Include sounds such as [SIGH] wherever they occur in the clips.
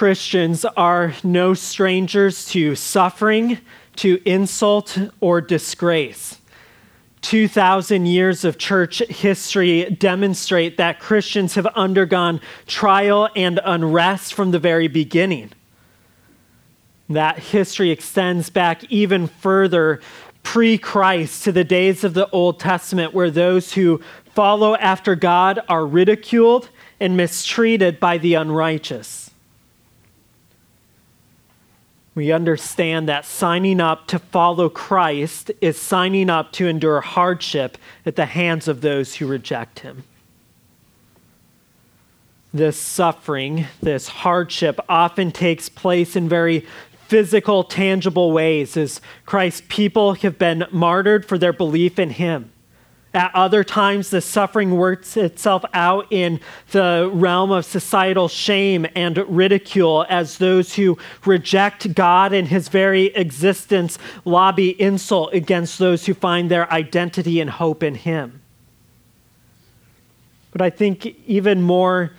Christians are no strangers to suffering, to insult, or disgrace. 2,000 years of church history demonstrate that Christians have undergone trial and unrest from the very beginning. That history extends back even further pre Christ to the days of the Old Testament, where those who follow after God are ridiculed and mistreated by the unrighteous we understand that signing up to follow Christ is signing up to endure hardship at the hands of those who reject him. This suffering, this hardship, often takes place in very physical, tangible ways as Christ's people have been martyred for their belief in him. At other times, the suffering works itself out in the realm of societal shame and ridicule as those who reject God and his very existence lobby insult against those who find their identity and hope in him. But I think even more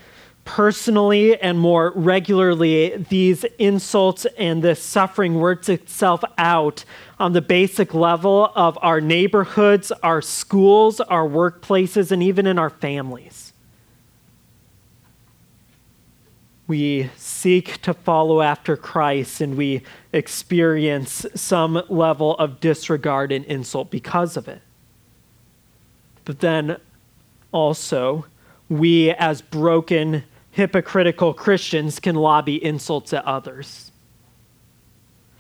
personally and more regularly, these insults and this suffering works itself out on the basic level of our neighborhoods, our schools, our workplaces, and even in our families. We seek to follow after Christ and we experience some level of disregard and insult because of it. But then also, we as broken, hypocritical Christians can lobby insults at others.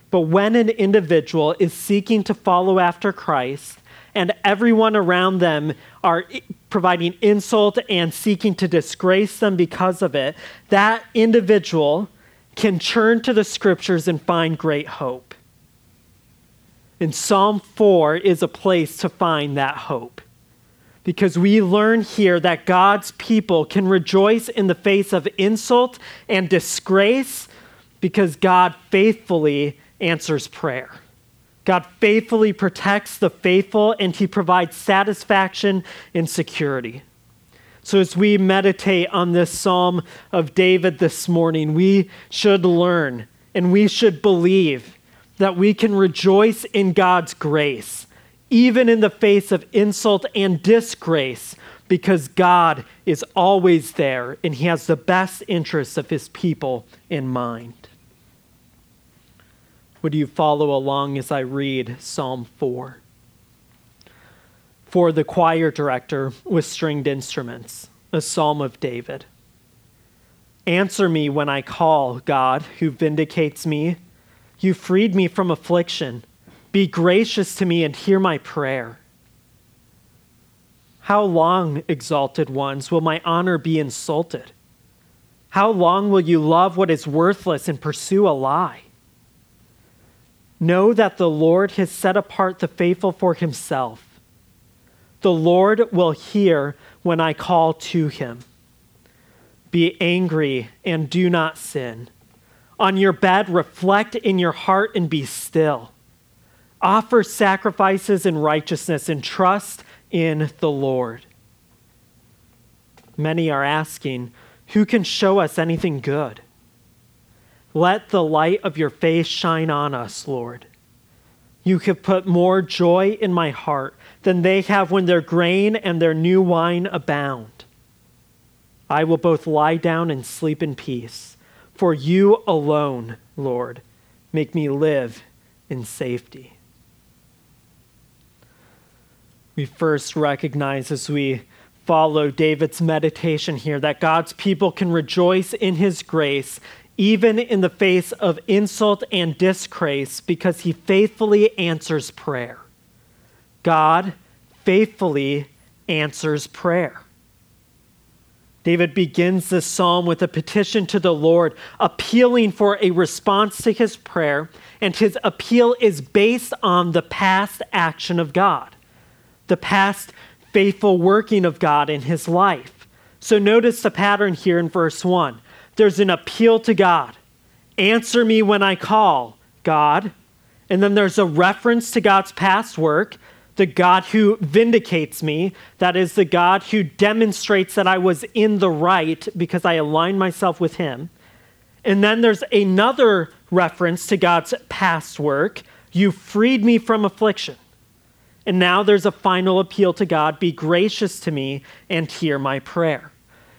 But when an individual is seeking to follow after Christ and everyone around them are providing insult and seeking to disgrace them because of it, that individual can turn to the scriptures and find great hope. And Psalm 4 is a place to find that hope. Because we learn here that God's people can rejoice in the face of insult and disgrace because God faithfully answers prayer. God faithfully protects the faithful and he provides satisfaction and security. So, as we meditate on this Psalm of David this morning, we should learn and we should believe that we can rejoice in God's grace, even in the face of insult and disgrace, because God is always there and he has the best interests of his people in mind. Would you follow along as I read Psalm 4? For the choir director with stringed instruments, a psalm of David. Answer me when I call, God, who vindicates me. You freed me from affliction. Be gracious to me and hear my prayer. How long, exalted ones, will my honor be insulted? How long will you love what is worthless and pursue a lie? Know that the Lord has set apart the faithful for himself. The Lord will hear when I call to him. Be angry and do not sin. On your bed, reflect in your heart and be still. Offer sacrifices in righteousness and trust in the Lord. Many are asking, Who can show us anything good? Let the light of your face shine on us, Lord. You have put more joy in my heart than they have when their grain and their new wine abound. I will both lie down and sleep in peace, for you alone, Lord, make me live in safety. We first recognize as we follow David's meditation here that God's people can rejoice in his grace even in the face of insult and disgrace, because he faithfully answers prayer. God faithfully answers prayer. David begins this psalm with a petition to the Lord, appealing for a response to his prayer, and his appeal is based on the past action of God, the past faithful working of God in his life. So notice the pattern here in verse 1 there's an appeal to God. Answer me when I call, God. And then there's a reference to God's past work, the God who vindicates me. That is the God who demonstrates that I was in the right because I aligned myself with Him. And then there's another reference to God's past work You freed me from affliction. And now there's a final appeal to God be gracious to me and hear my prayer.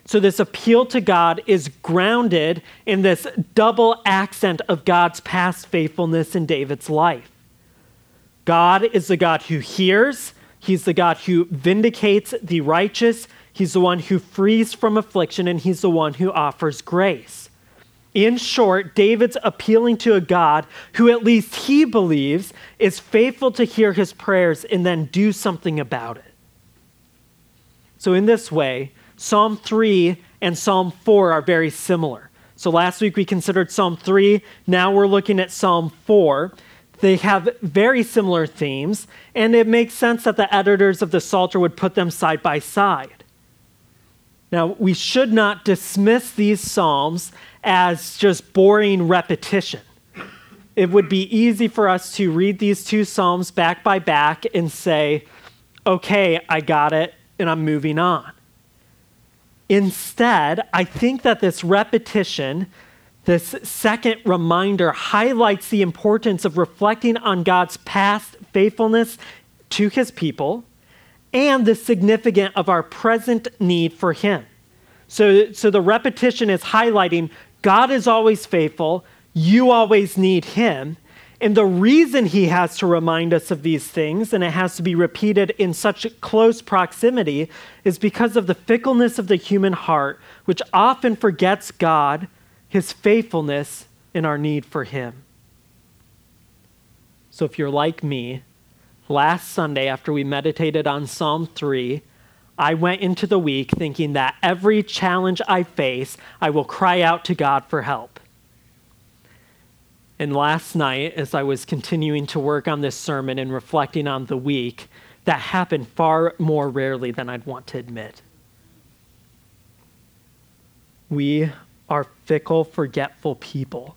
So, this appeal to God is grounded in this double accent of God's past faithfulness in David's life. God is the God who hears, He's the God who vindicates the righteous, He's the one who frees from affliction, and He's the one who offers grace. In short, David's appealing to a God who, at least he believes, is faithful to hear his prayers and then do something about it. So, in this way, Psalm 3 and Psalm 4 are very similar. So, last week we considered Psalm 3, now we're looking at Psalm 4. They have very similar themes, and it makes sense that the editors of the Psalter would put them side by side. Now, we should not dismiss these Psalms as just boring repetition. It would be easy for us to read these two Psalms back by back and say, okay, I got it, and I'm moving on. Instead, I think that this repetition, this second reminder, highlights the importance of reflecting on God's past faithfulness to his people and the significance of our present need for him. So, so the repetition is highlighting God is always faithful. You always need Him. And the reason He has to remind us of these things, and it has to be repeated in such close proximity, is because of the fickleness of the human heart, which often forgets God, His faithfulness, and our need for Him. So if you're like me, last Sunday after we meditated on Psalm 3, I went into the week thinking that every challenge I face, I will cry out to God for help. And last night, as I was continuing to work on this sermon and reflecting on the week, that happened far more rarely than I'd want to admit. We are fickle, forgetful people.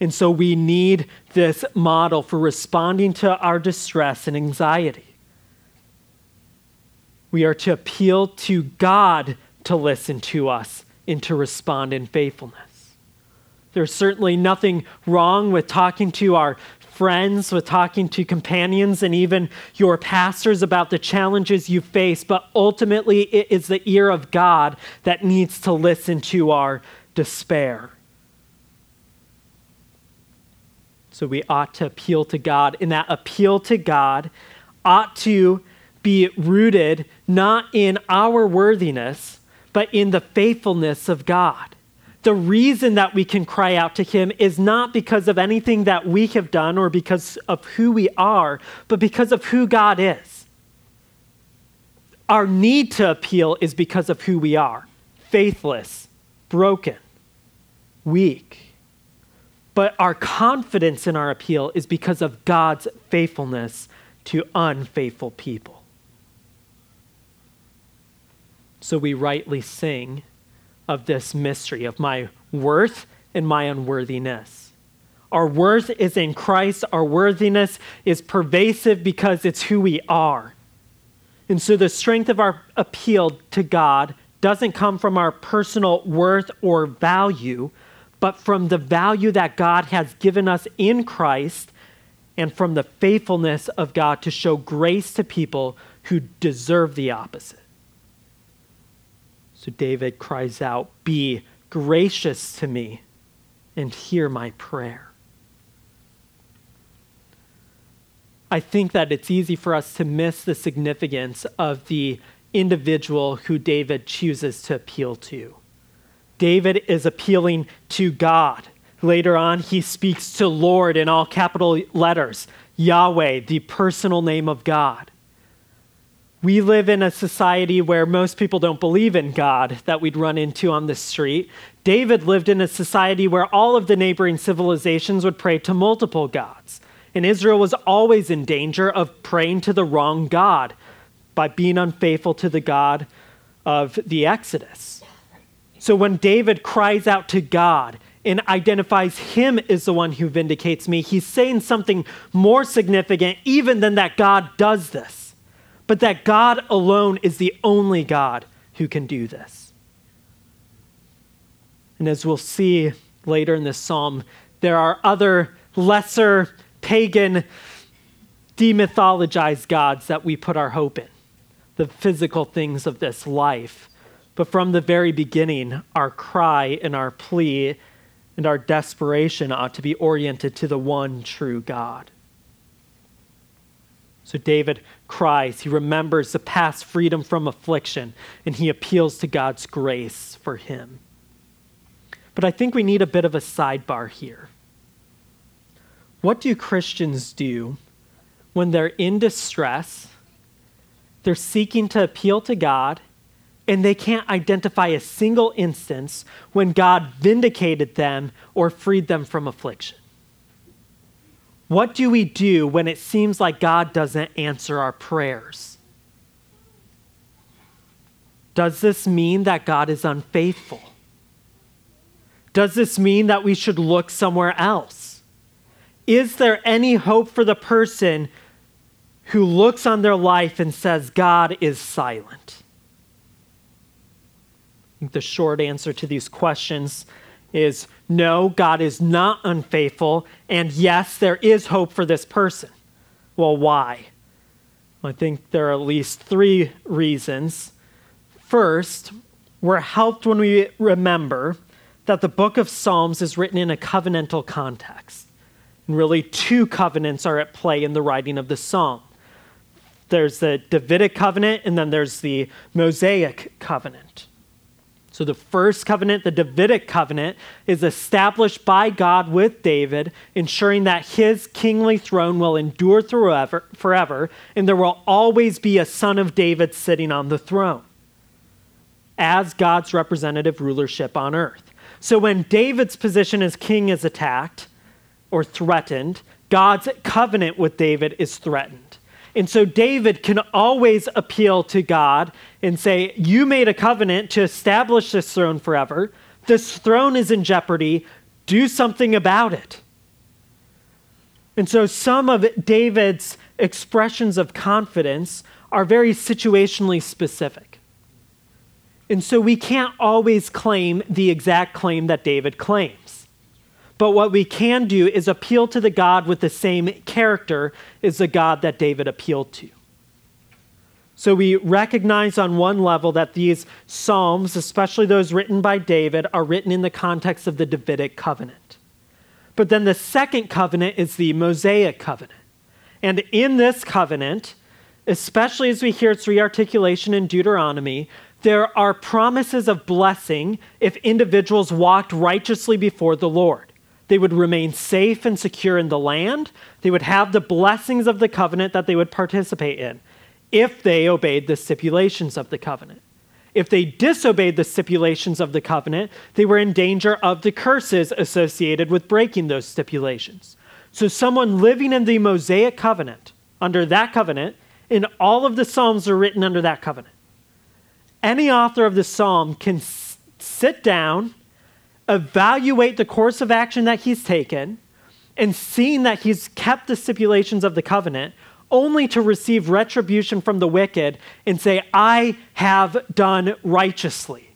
And so we need this model for responding to our distress and anxiety. We are to appeal to God to listen to us and to respond in faithfulness. There's certainly nothing wrong with talking to our friends, with talking to companions, and even your pastors about the challenges you face, but ultimately it is the ear of God that needs to listen to our despair. So we ought to appeal to God, and that appeal to God ought to be rooted not in our worthiness, but in the faithfulness of God. The reason that we can cry out to Him is not because of anything that we have done or because of who we are, but because of who God is. Our need to appeal is because of who we are faithless, broken, weak. But our confidence in our appeal is because of God's faithfulness to unfaithful people. So we rightly sing of this mystery of my worth and my unworthiness. Our worth is in Christ, our worthiness is pervasive because it's who we are. And so the strength of our appeal to God doesn't come from our personal worth or value, but from the value that God has given us in Christ and from the faithfulness of God to show grace to people who deserve the opposite. So David cries out, Be gracious to me and hear my prayer. I think that it's easy for us to miss the significance of the individual who David chooses to appeal to. David is appealing to God. Later on, he speaks to Lord in all capital letters, Yahweh, the personal name of God. We live in a society where most people don't believe in God that we'd run into on the street. David lived in a society where all of the neighboring civilizations would pray to multiple gods. And Israel was always in danger of praying to the wrong God by being unfaithful to the God of the Exodus. So when David cries out to God and identifies him as the one who vindicates me, he's saying something more significant even than that God does this but that God alone is the only God who can do this. And as we'll see later in this psalm, there are other lesser pagan, demythologized gods that we put our hope in, the physical things of this life. But from the very beginning, our cry and our plea and our desperation ought to be oriented to the one true God. So David cries, he remembers the past freedom from affliction, and he appeals to God's grace for him. But I think we need a bit of a sidebar here. What do Christians do when they're in distress, they're seeking to appeal to God, and they can't identify a single instance when God vindicated them or freed them from affliction? What do we do when it seems like God doesn't answer our prayers? Does this mean that God is unfaithful? Does this mean that we should look somewhere else? Is there any hope for the person who looks on their life and says, God is silent? I think the short answer to these questions is no, God is not unfaithful, and yes, there is hope for this person. Well, why? I think there are at least three reasons. First, we're helped when we remember that the book of Psalms is written in a covenantal context. And really, two covenants are at play in the writing of the psalm there's the Davidic covenant, and then there's the Mosaic covenant. So, the first covenant, the Davidic covenant, is established by God with David, ensuring that his kingly throne will endure forever, forever and there will always be a son of David sitting on the throne as God's representative rulership on earth. So when David's position as king is attacked or threatened, God's covenant with David is threatened. And so David can always appeal to God and say, You made a covenant to establish this throne forever. This throne is in jeopardy. Do something about it. And so some of David's expressions of confidence are very situationally specific. And so we can't always claim the exact claim that David claims. But what we can do is appeal to the God with the same character as the God that David appealed to. So we recognize on one level that these Psalms, especially those written by David, are written in the context of the Davidic covenant. But then the second covenant is the Mosaic covenant. And in this covenant, especially as we hear its rearticulation in Deuteronomy, there are promises of blessing if individuals walked righteously before the Lord. They would remain safe and secure in the land. They would have the blessings of the covenant that they would participate in if they obeyed the stipulations of the covenant. If they disobeyed the stipulations of the covenant, they were in danger of the curses associated with breaking those stipulations. So, someone living in the Mosaic covenant, under that covenant, and all of the Psalms are written under that covenant any author of the psalm can s- sit down, evaluate the course of action that he's taken, and seeing that he's kept the stipulations of the covenant, only to receive retribution from the wicked and say, I have done righteously.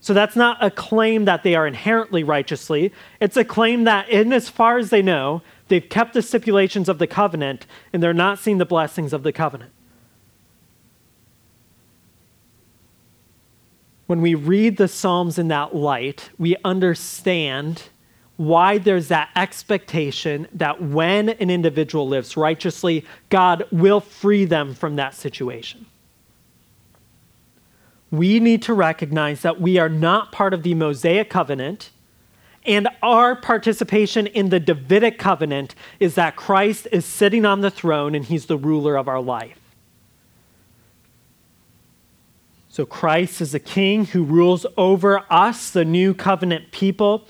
So that's not a claim that they are inherently righteously. It's a claim that, in as far as they know, they've kept the stipulations of the covenant and they're not seeing the blessings of the covenant. When we read the Psalms in that light, we understand why there's that expectation that when an individual lives righteously, God will free them from that situation. We need to recognize that we are not part of the Mosaic covenant, and our participation in the Davidic covenant is that Christ is sitting on the throne and he's the ruler of our life. So Christ is a king who rules over us, the new covenant people.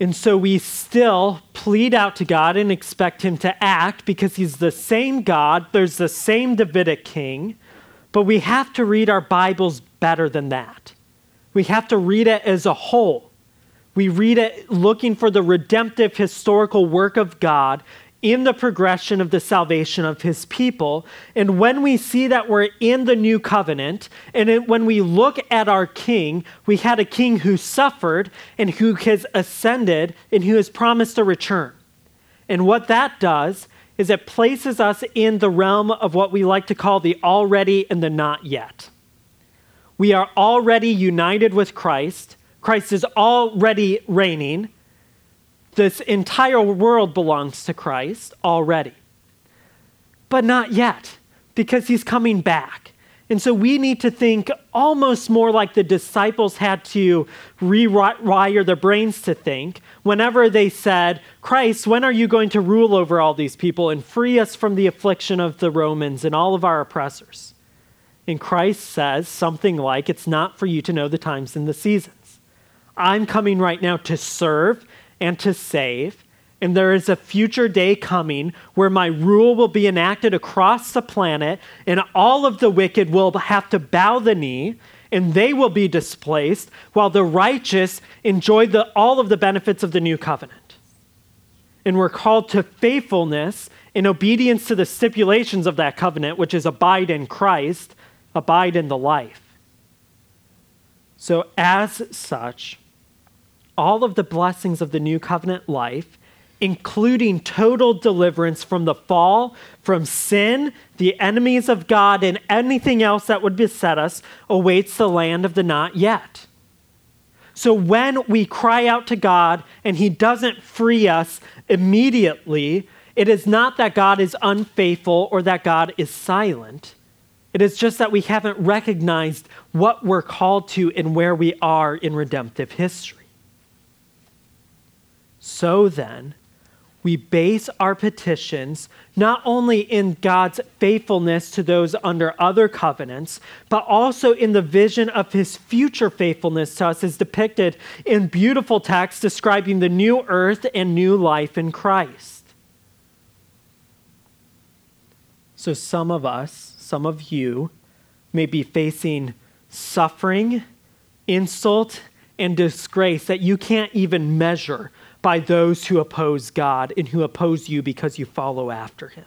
And so we still plead out to God and expect him to act because he's the same God, there's the same Davidic king, but we have to read our Bibles better than that. We have to read it as a whole. We read it looking for the redemptive historical work of God in the progression of the salvation of his people. And when we see that we're in the new covenant, and it, when we look at our king, we had a king who suffered and who has ascended and who has promised a return. And what that does is it places us in the realm of what we like to call the already and the not yet. We are already united with Christ. Christ is already reigning. This entire world belongs to Christ already. But not yet, because he's coming back. And so we need to think almost more like the disciples had to rewire their brains to think whenever they said, Christ, when are you going to rule over all these people and free us from the affliction of the Romans and all of our oppressors? And Christ says something like, It's not for you to know the times and the seasons. I'm coming right now to serve and to save. And there is a future day coming where my rule will be enacted across the planet, and all of the wicked will have to bow the knee, and they will be displaced, while the righteous enjoy the, all of the benefits of the new covenant. And we're called to faithfulness in obedience to the stipulations of that covenant, which is abide in Christ, abide in the life. So, as such, all of the blessings of the new covenant life, including total deliverance from the fall, from sin, the enemies of God, and anything else that would beset us, awaits the land of the not yet. So when we cry out to God and He doesn't free us immediately, it is not that God is unfaithful or that God is silent. It is just that we haven't recognized what we're called to and where we are in redemptive history. So then, we base our petitions not only in God's faithfulness to those under other covenants, but also in the vision of his future faithfulness to us, as depicted in beautiful texts describing the new earth and new life in Christ. So, some of us, some of you, may be facing suffering, insult, and disgrace that you can't even measure by those who oppose God and who oppose you because you follow after him.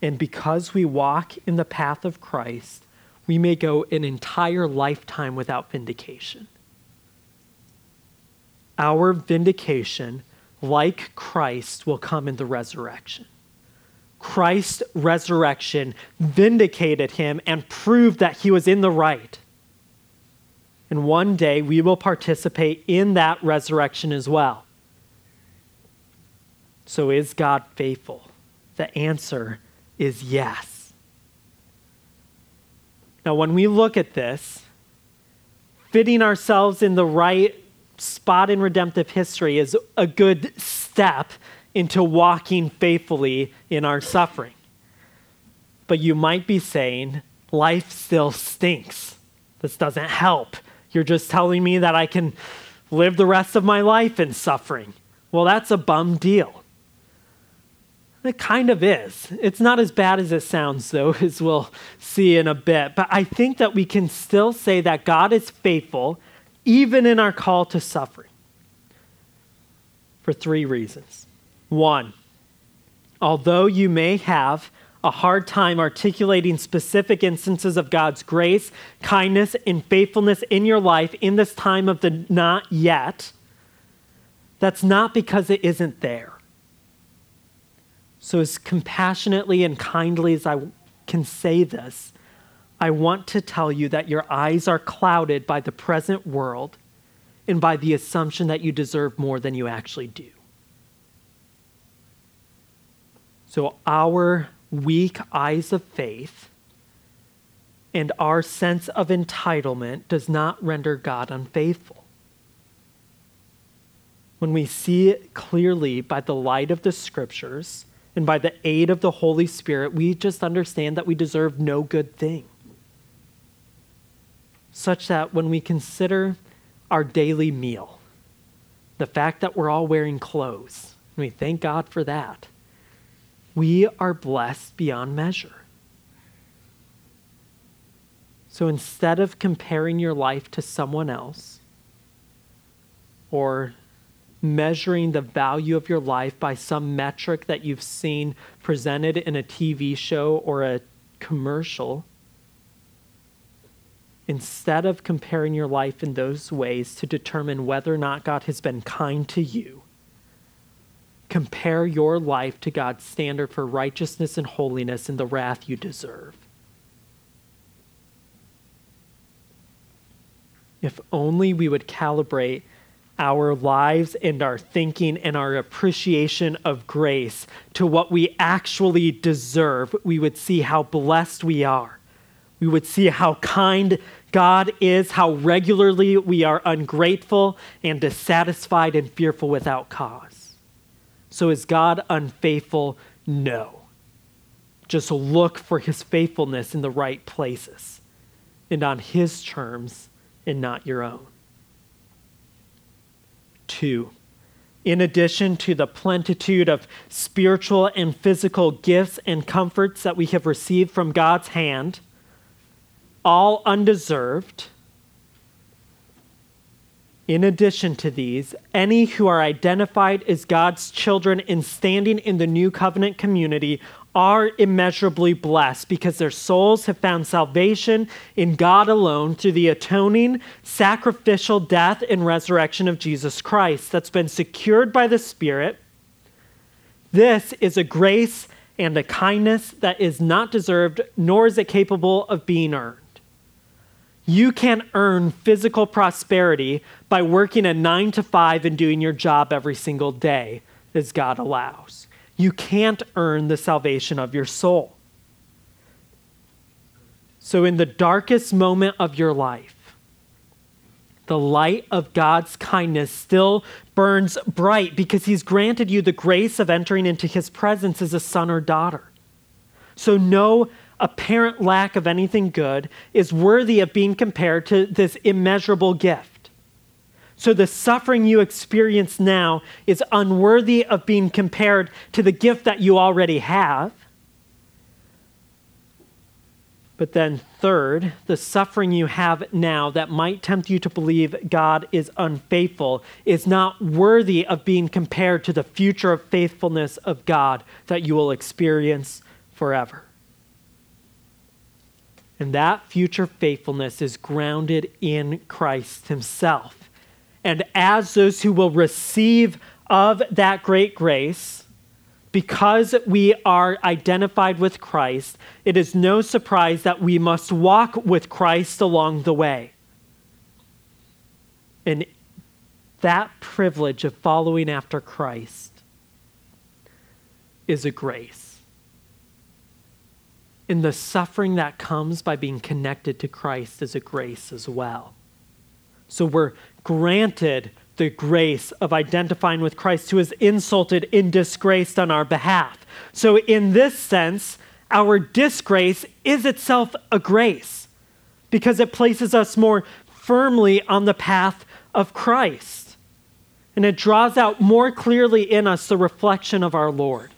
And because we walk in the path of Christ, we may go an entire lifetime without vindication. Our vindication, like Christ, will come in the resurrection. Christ's resurrection vindicated him and proved that he was in the right. And one day we will participate in that resurrection as well. So, is God faithful? The answer is yes. Now, when we look at this, fitting ourselves in the right spot in redemptive history is a good step into walking faithfully in our suffering. But you might be saying, life still stinks. This doesn't help. You're just telling me that I can live the rest of my life in suffering. Well, that's a bum deal. It kind of is. It's not as bad as it sounds, though, [LAUGHS] as we'll see in a bit. But I think that we can still say that God is faithful even in our call to suffering for three reasons. One, although you may have a hard time articulating specific instances of God's grace, kindness, and faithfulness in your life in this time of the not yet, that's not because it isn't there. So, as compassionately and kindly as I can say this, I want to tell you that your eyes are clouded by the present world and by the assumption that you deserve more than you actually do. So, our weak eyes of faith and our sense of entitlement does not render God unfaithful. When we see it clearly by the light of the scriptures and by the aid of the Holy Spirit, we just understand that we deserve no good thing. Such that when we consider our daily meal, the fact that we're all wearing clothes, and we thank God for that we are blessed beyond measure. So instead of comparing your life to someone else or measuring the value of your life by some metric that you've seen presented in a TV show or a commercial, instead of comparing your life in those ways to determine whether or not God has been kind to you, compare your life to God's standard for righteousness and holiness and the wrath you deserve. If only we would calibrate our lives and our thinking and our appreciation of grace to what we actually deserve, we would see how blessed we are. We would see how kind God is, how regularly we are ungrateful and dissatisfied and fearful without cause. So, is God unfaithful? No. Just look for his faithfulness in the right places and on his terms and not your own. Two, in addition to the plentitude of spiritual and physical gifts and comforts that we have received from God's hand, all undeserved, in addition to these, any who are identified as God's children and standing in the new covenant community are immeasurably blessed because their souls have found salvation in God alone through the atoning, sacrificial death and resurrection of Jesus Christ that's been secured by the Spirit. This is a grace and a kindness that is not deserved, nor is it capable of being earned. You can't earn physical prosperity by working a nine to five and doing your job every single day, as God allows. You can't earn the salvation of your soul. So, in the darkest moment of your life, the light of God's kindness still burns bright because He's granted you the grace of entering into His presence as a son or daughter. So, no apparent lack of anything good is worthy of being compared to this immeasurable gift. So the suffering you experience now is unworthy of being compared to the gift that you already have. But then, third, the suffering you have now that might tempt you to believe God is unfaithful is not worthy of being compared to the future of faithfulness of God that you will experience forever. And that future faithfulness is grounded in Christ Himself and as those who will receive of that great grace, because we are identified with Christ, it is no surprise that we must walk with Christ along the way. And that privilege of following after Christ is a grace. And the suffering that comes by being connected to Christ is a grace as well. So we're granted the grace of identifying with Christ, who is insulted and disgraced on our behalf. So, in this sense, our disgrace is itself a grace because it places us more firmly on the path of Christ. And it draws out more clearly in us the reflection of our Lord.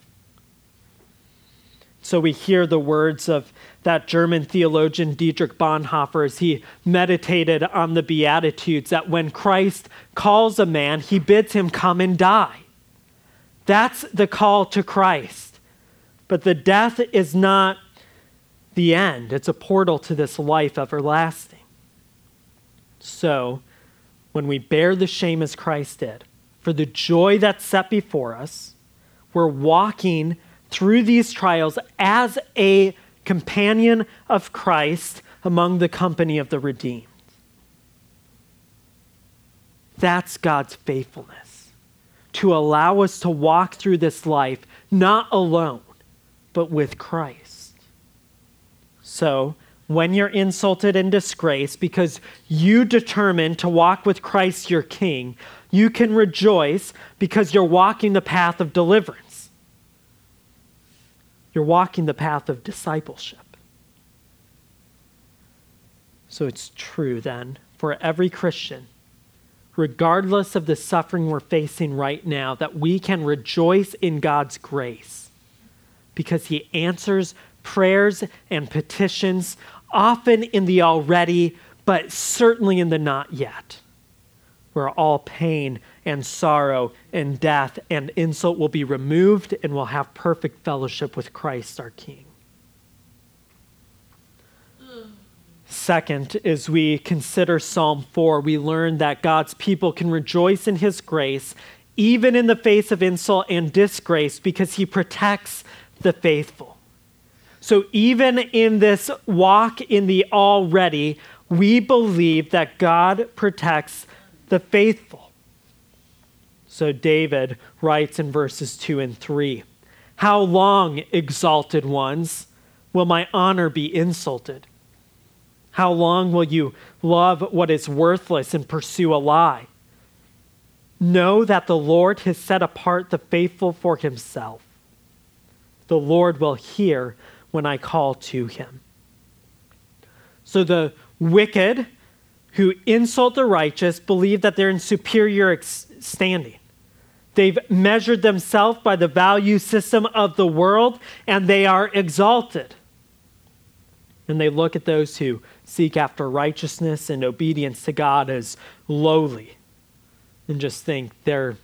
So we hear the words of that German theologian Dietrich Bonhoeffer as he meditated on the Beatitudes that when Christ calls a man, he bids him come and die. That's the call to Christ. But the death is not the end, it's a portal to this life everlasting. So, when we bear the shame as Christ did, for the joy that's set before us, we're walking through these trials as a companion of Christ among the company of the redeemed. That's God's faithfulness to allow us to walk through this life not alone, but with Christ. So, when you're insulted and disgraced because you determined to walk with Christ your King, you can rejoice because you're walking the path of deliverance. You're walking the path of discipleship. So it's true then for every Christian, regardless of the suffering we're facing right now, that we can rejoice in God's grace because He answers prayers and petitions, often in the already, but certainly in the not yet. Where all pain and sorrow and death and insult will be removed and we'll have perfect fellowship with Christ our King. Second, as we consider Psalm 4, we learn that God's people can rejoice in his grace even in the face of insult and disgrace because he protects the faithful. So, even in this walk in the already, we believe that God protects the faithful. So, David writes in verses 2 and 3 How long, exalted ones, will my honor be insulted? How long will you love what is worthless and pursue a lie? Know that the Lord has set apart the faithful for himself. The Lord will hear when I call to him. So the wicked who insult the righteous believe that they're in superior standing. They've measured themselves by the value system of the world and they are exalted. And they look at those who seek after righteousness and obedience to God as lowly and just think they're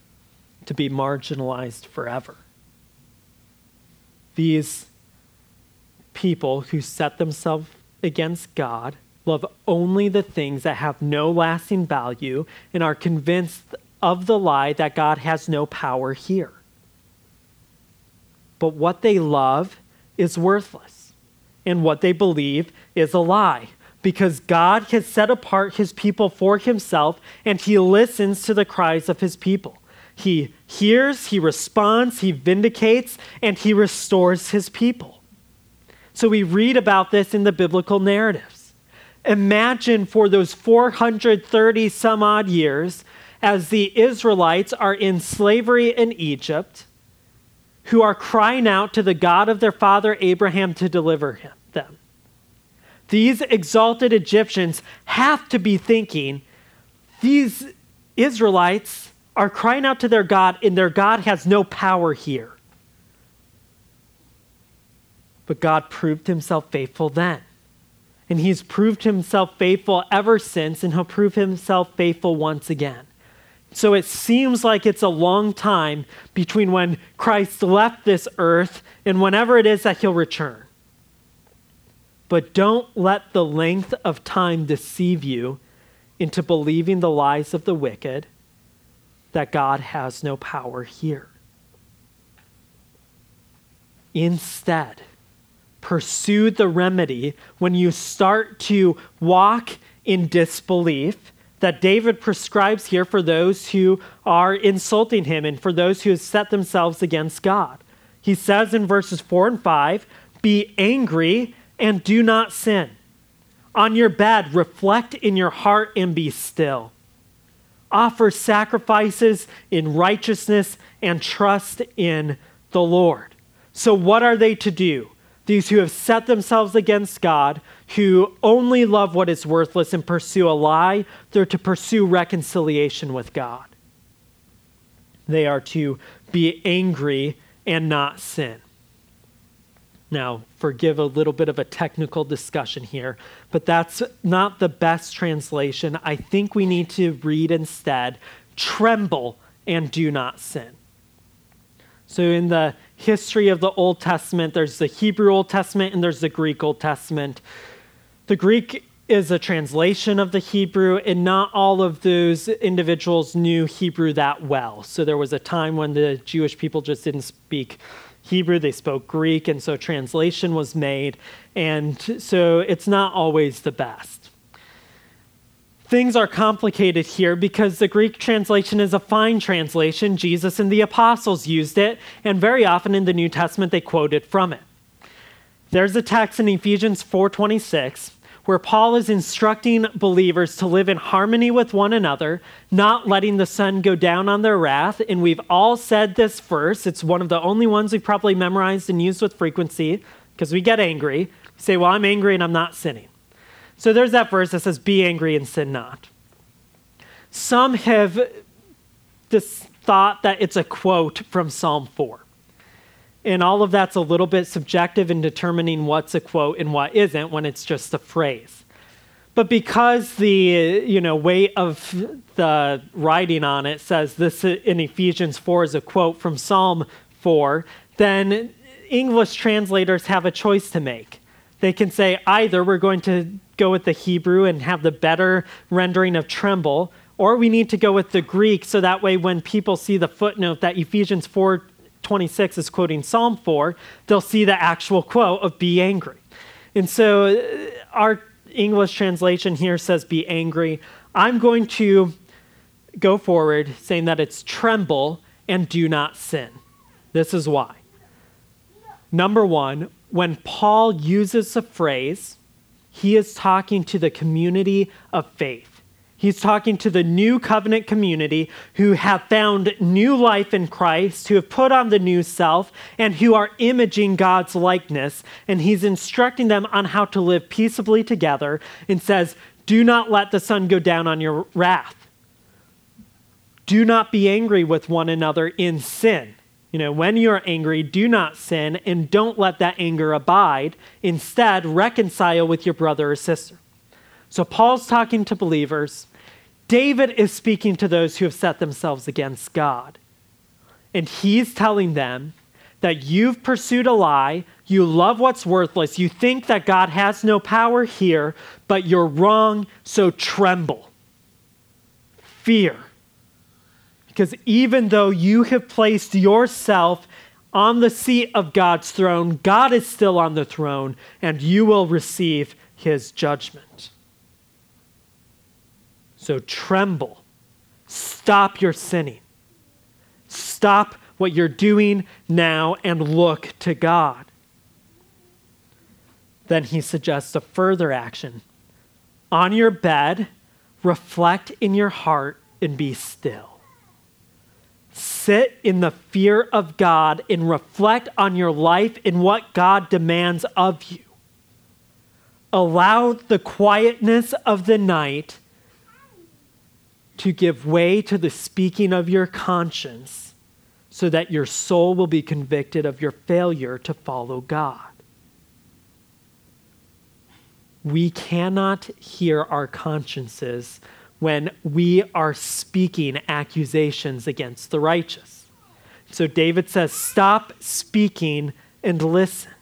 to be marginalized forever. These people who set themselves against God love only the things that have no lasting value and are convinced of the lie that God has no power here. But what they love is worthless, and what they believe is a lie because God has set apart his people for himself and he listens to the cries of his people. He hears, he responds, he vindicates, and he restores his people. So we read about this in the biblical narratives. Imagine for those 430 some odd years as the Israelites are in slavery in Egypt, who are crying out to the God of their father Abraham to deliver him, them. These exalted Egyptians have to be thinking, these Israelites are crying out to their God, and their God has no power here. But God proved himself faithful then. And he's proved himself faithful ever since, and he'll prove himself faithful once again. So it seems like it's a long time between when Christ left this earth and whenever it is that he'll return. But don't let the length of time deceive you into believing the lies of the wicked that God has no power here. Instead, pursue the remedy when you start to walk in disbelief that David prescribes here for those who are insulting him and for those who have set themselves against God. He says in verses 4 and 5 Be angry and do not sin. On your bed, reflect in your heart and be still. Offer sacrifices in righteousness and trust in the Lord. So, what are they to do? These who have set themselves against God, who only love what is worthless and pursue a lie, they're to pursue reconciliation with God. They are to be angry and not sin. Now, forgive a little bit of a technical discussion here, but that's not the best translation. I think we need to read instead tremble and do not sin. So, in the history of the Old Testament, there's the Hebrew Old Testament and there's the Greek Old Testament. The Greek is a translation of the Hebrew, and not all of those individuals knew Hebrew that well. So, there was a time when the Jewish people just didn't speak Hebrew, they spoke Greek, and so translation was made. And so it's not always the best. Things are complicated here because the Greek translation is a fine translation. Jesus and the apostles used it, and very often in the New Testament they quoted from it. There's a text in Ephesians 4:26 where Paul is instructing believers to live in harmony with one another, not letting the sun go down on their wrath. And we've all said this verse. It's one of the only ones we've probably memorized and used with frequency because we get angry. We say, Well, I'm angry and I'm not sinning. So there's that verse that says, Be angry and sin not. Some have this thought that it's a quote from Psalm 4. And all of that's a little bit subjective in determining what's a quote and what isn't when it's just a phrase. But because the you know weight of the writing on it says this in Ephesians 4 is a quote from Psalm 4, then English translators have a choice to make. They can say either we're going to go with the Hebrew and have the better rendering of tremble, or we need to go with the Greek so that way when people see the footnote that Ephesians 4:26 is quoting Psalm 4, they'll see the actual quote of be angry. And so uh, our English translation here says be angry. I'm going to go forward saying that it's tremble and do not sin. This is why. Number one, when Paul uses the phrase, he is talking to the community of faith. He's talking to the new covenant community who have found new life in Christ, who have put on the new self, and who are imaging God's likeness. And he's instructing them on how to live peaceably together and says, Do not let the sun go down on your wrath. Do not be angry with one another in sin. You know, when you are angry, do not sin and don't let that anger abide. Instead, reconcile with your brother or sister. So Paul's talking to believers. David is speaking to those who have set themselves against God. And he's telling them that you've pursued a lie, you love what's worthless, you think that God has no power here, but you're wrong, so tremble. Fear. Because even though you have placed yourself on the seat of God's throne, God is still on the throne, and you will receive his judgment. So tremble. Stop your sinning. Stop what you're doing now and look to God. Then he suggests a further action. On your bed, reflect in your heart and be still. Sit in the fear of God and reflect on your life and what God demands of you. Allow the quietness of the night to give way to the speaking of your conscience so that your soul will be convicted of your failure to follow God. We cannot hear our consciences when we are speaking accusations against the righteous. So David says, Stop speaking and listen.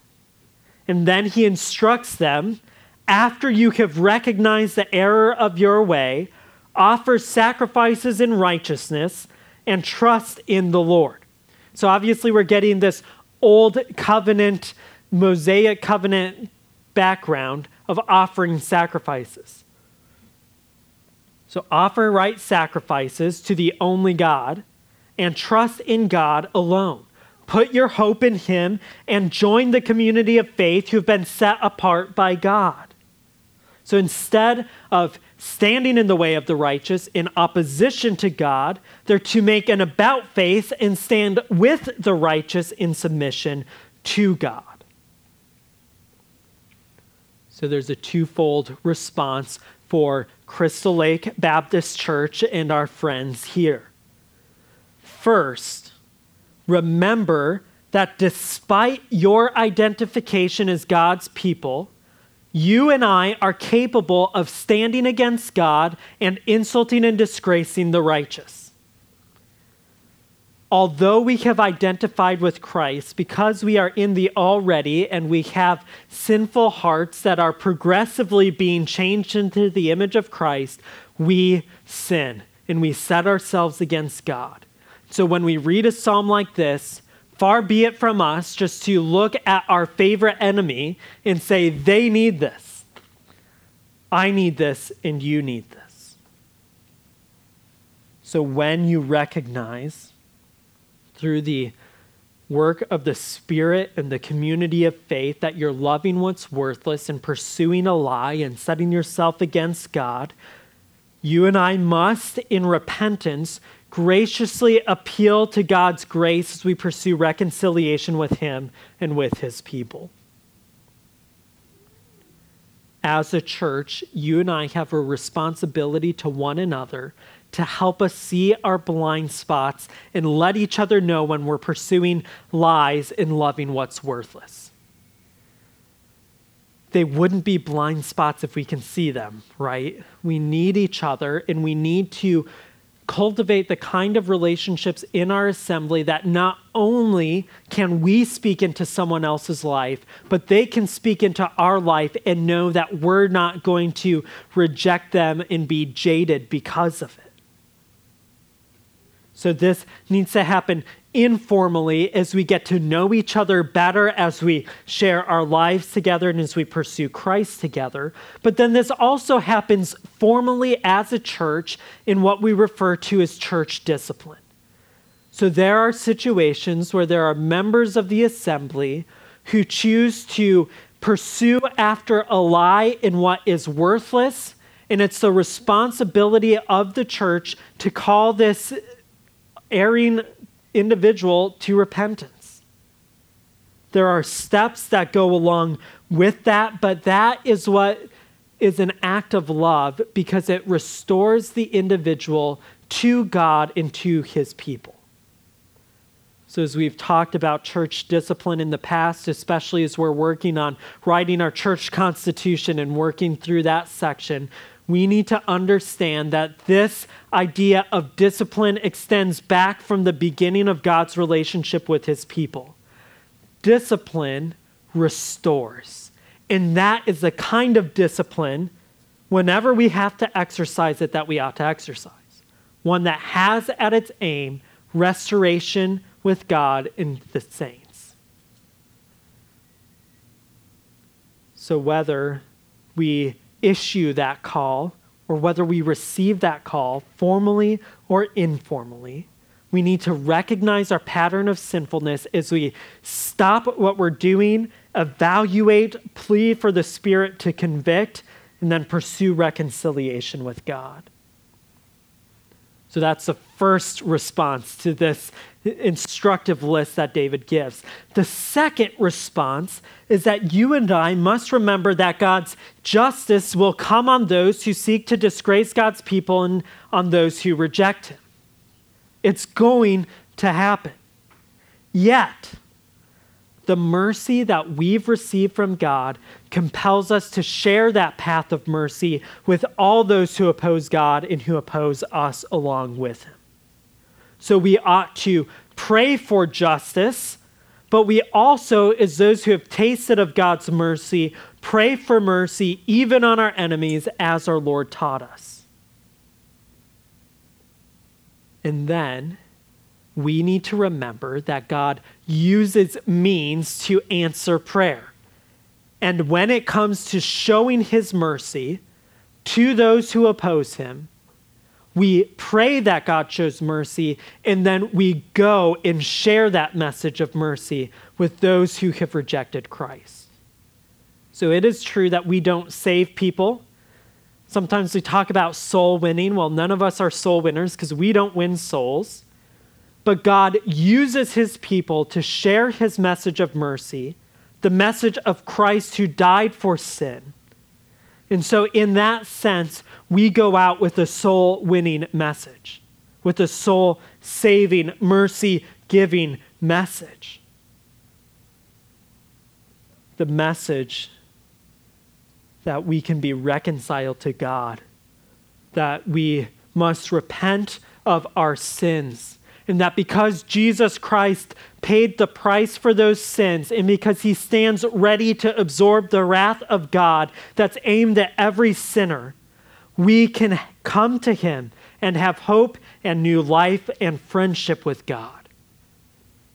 And then he instructs them after you have recognized the error of your way, offer sacrifices in righteousness, and trust in the Lord. So obviously, we're getting this old covenant, Mosaic covenant background of offering sacrifices. So offer right sacrifices to the only God and trust in God alone. Put your hope in Him and join the community of faith who have been set apart by God. So instead of standing in the way of the righteous in opposition to God, they're to make an about face and stand with the righteous in submission to God. So there's a twofold response for Crystal Lake Baptist Church and our friends here. First, remember that despite your identification as God's people, you and I are capable of standing against God and insulting and disgracing the righteous. Although we have identified with Christ, because we are in the already and we have sinful hearts that are progressively being changed into the image of Christ, we sin and we set ourselves against God. So when we read a psalm like this, Far be it from us just to look at our favorite enemy and say, they need this. I need this, and you need this. So when you recognize through the work of the Spirit and the community of faith that you're loving what's worthless and pursuing a lie and setting yourself against God, you and I must, in repentance, graciously appeal to God's grace as we pursue reconciliation with Him and with His people. As a church, you and I have a responsibility to one another to help us see our blind spots and let each other know when we're pursuing lies and loving what's worthless. they wouldn't be blind spots if we can see them, right? We need each other and we need to cultivate the kind of relationships in our assembly that not only can we speak into someone else's life, but they can speak into our life and know that we're not going to reject them and be jaded because of it. So, this needs to happen informally as we get to know each other better, as we share our lives together, and as we pursue Christ together. But then this also happens formally as a church in what we refer to as church discipline. So, there are situations where there are members of the assembly who choose to pursue after a lie in what is worthless. And it's the responsibility of the church to call this erring individual to repentance. There are steps that go along with that, but that is what is an act of love because it restores the individual to God and to his people. So, as we've talked about church discipline in the past, especially as we're working on writing our church constitution and working through that section, we need to understand that this idea of discipline extends back from the beginning of God's relationship with his people. Discipline restores. And that is the kind of discipline, whenever we have to exercise it, that we ought to exercise. One that has at its aim restoration with God and the saints. So whether we issue that call or whether we receive that call formally or informally, we need to recognize our pattern of sinfulness as we stop what we're doing, evaluate, plead for the Spirit to convict, and then pursue reconciliation with God. So that's the first response to this instructive list that David gives. The second response is that you and I must remember that God's justice will come on those who seek to disgrace God's people and on those who reject Him. It's going to happen. Yet, the mercy that we've received from God compels us to share that path of mercy with all those who oppose God and who oppose us along with Him. So we ought to pray for justice, but we also, as those who have tasted of God's mercy, pray for mercy even on our enemies, as our Lord taught us. And then we need to remember that God uses means to answer prayer. And when it comes to showing his mercy to those who oppose him, we pray that God shows mercy, and then we go and share that message of mercy with those who have rejected Christ. So it is true that we don't save people. Sometimes we talk about soul winning. Well, none of us are soul winners because we don't win souls. But God uses his people to share his message of mercy, the message of Christ who died for sin and so, in that sense, we go out with a soul winning message, with a soul saving, mercy giving message. The message that we can be reconciled to God, that we must repent of our sins and that because Jesus Christ paid the price for those sins, and because he stands ready to absorb the wrath of God that's aimed at every sinner, we can come to him and have hope and new life and friendship with God.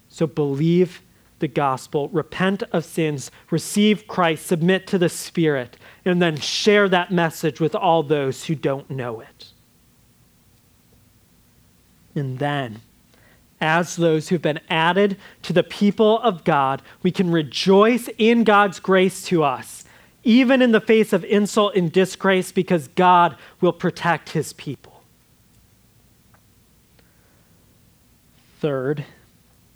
So believe the gospel, repent of sins, receive Christ, submit to the Spirit, and then share that message with all those who don't know it. And then, as those who've been added to the people of God, we can rejoice in God's grace to us, even in the face of insult and disgrace, because God will protect his people. Third,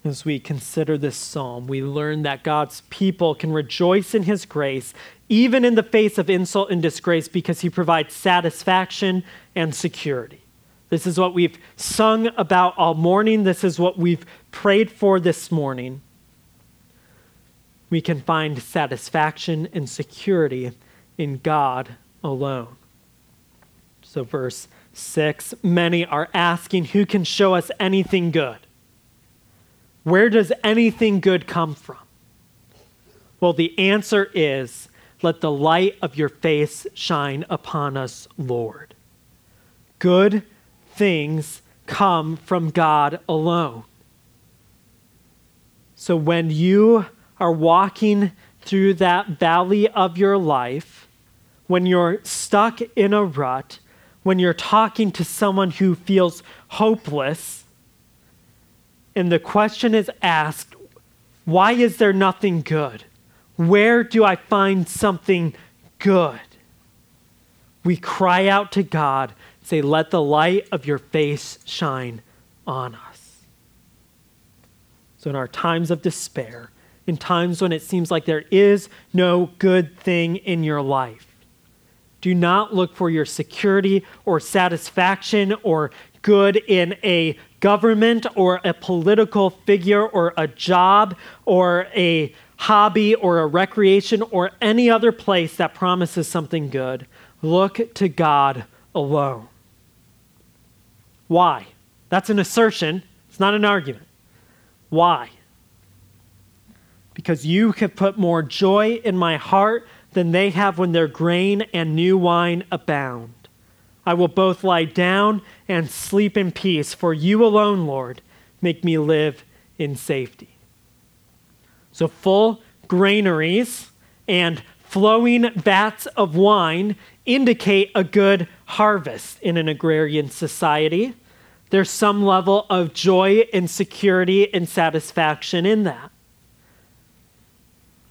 as we consider this psalm, we learn that God's people can rejoice in his grace, even in the face of insult and disgrace, because he provides satisfaction and security. This is what we've sung about all morning. This is what we've prayed for this morning. We can find satisfaction and security in God alone. So, verse 6 many are asking, Who can show us anything good? Where does anything good come from? Well, the answer is, Let the light of your face shine upon us, Lord. Good things come from God alone. So when you are walking through that valley of your life, when you're stuck in a rut, when you're talking to someone who feels hopeless, and the question is asked, why is there nothing good? Where do I find something good? We cry out to God, say, Let the light of your face shine on us. So, in our times of despair, in times when it seems like there is no good thing in your life, do not look for your security or satisfaction or good in a government or a political figure or a job or a hobby or a recreation or any other place that promises something good. Look to God alone. Why? That's an assertion, it's not an argument. Why? Because you have put more joy in my heart than they have when their grain and new wine abound. I will both lie down and sleep in peace, for you alone, Lord, make me live in safety. So, full granaries and flowing vats of wine indicate a good harvest in an agrarian society. There's some level of joy and security and satisfaction in that.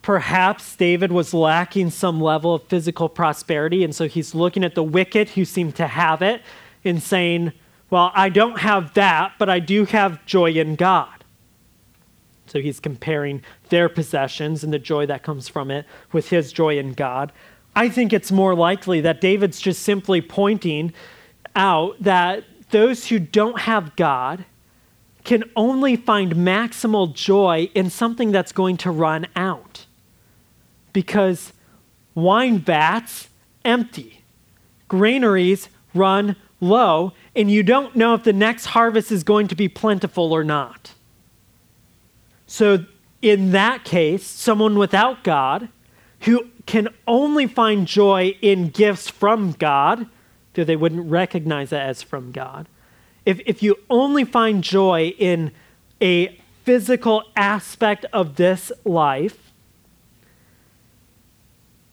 Perhaps David was lacking some level of physical prosperity, and so he's looking at the wicked who seem to have it and saying, Well, I don't have that, but I do have joy in God. So he's comparing their possessions and the joy that comes from it with his joy in God. I think it's more likely that David's just simply pointing out that those who don't have God can only find maximal joy in something that's going to run out because wine vats empty, granaries run low, and you don't know if the next harvest is going to be plentiful or not. So, in that case, someone without God who can only find joy in gifts from God, though they wouldn't recognize that as from God, if, if you only find joy in a physical aspect of this life,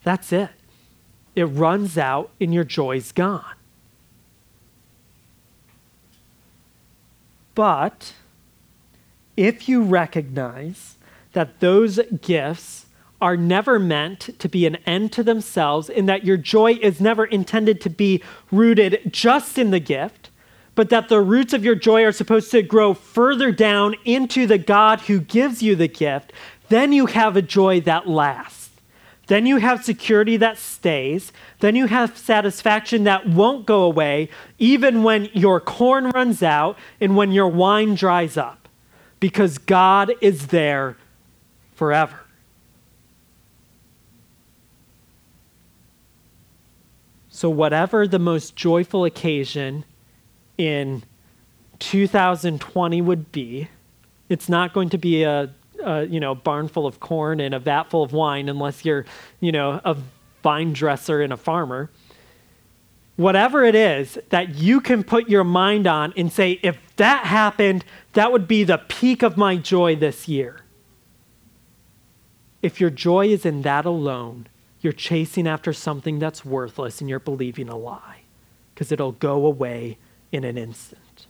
that's it. It runs out and your joy's gone. But if you recognize that those gifts are never meant to be an end to themselves, and that your joy is never intended to be rooted just in the gift, but that the roots of your joy are supposed to grow further down into the God who gives you the gift, then you have a joy that lasts. Then you have security that stays. Then you have satisfaction that won't go away, even when your corn runs out and when your wine dries up, because God is there forever. So, whatever the most joyful occasion in 2020 would be, it's not going to be a a you know barn full of corn and a vat full of wine unless you're you know a vine dresser and a farmer. Whatever it is that you can put your mind on and say if that happened that would be the peak of my joy this year. If your joy is in that alone you're chasing after something that's worthless and you're believing a lie because it'll go away in an instant.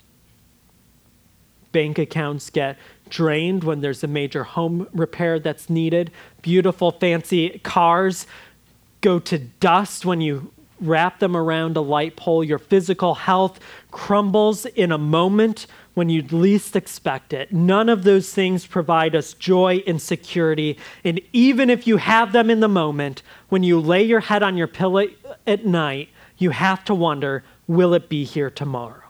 Bank accounts get drained when there's a major home repair that's needed. Beautiful, fancy cars go to dust when you wrap them around a light pole. Your physical health crumbles in a moment when you'd least expect it. None of those things provide us joy and security. And even if you have them in the moment, when you lay your head on your pillow at night, you have to wonder will it be here tomorrow?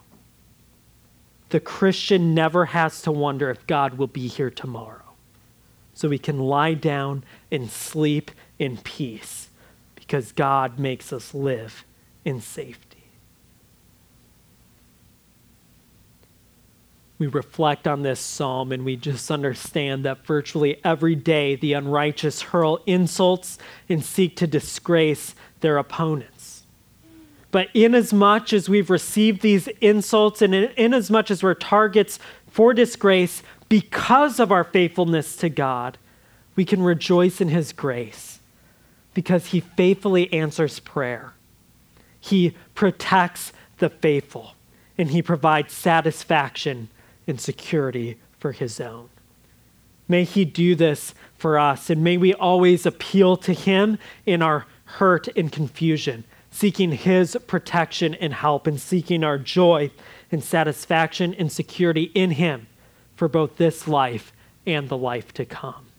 The Christian never has to wonder if God will be here tomorrow. so we can lie down and sleep in peace because God makes us live in safety. we reflect on this psalm and we just understand that virtually every day the unrighteous hurl insults and seek to disgrace their opponents. But inasmuch as much as we've received these insults and inasmuch as we're targets for disgrace because of our faithfulness to God, we can rejoice in His grace because He faithfully answers prayer. He protects the faithful and He provides satisfaction and security for his own. May he do this for us, and may we always appeal to him in our hurt and confusion, seeking his protection and help, and seeking our joy and satisfaction and security in him for both this life and the life to come.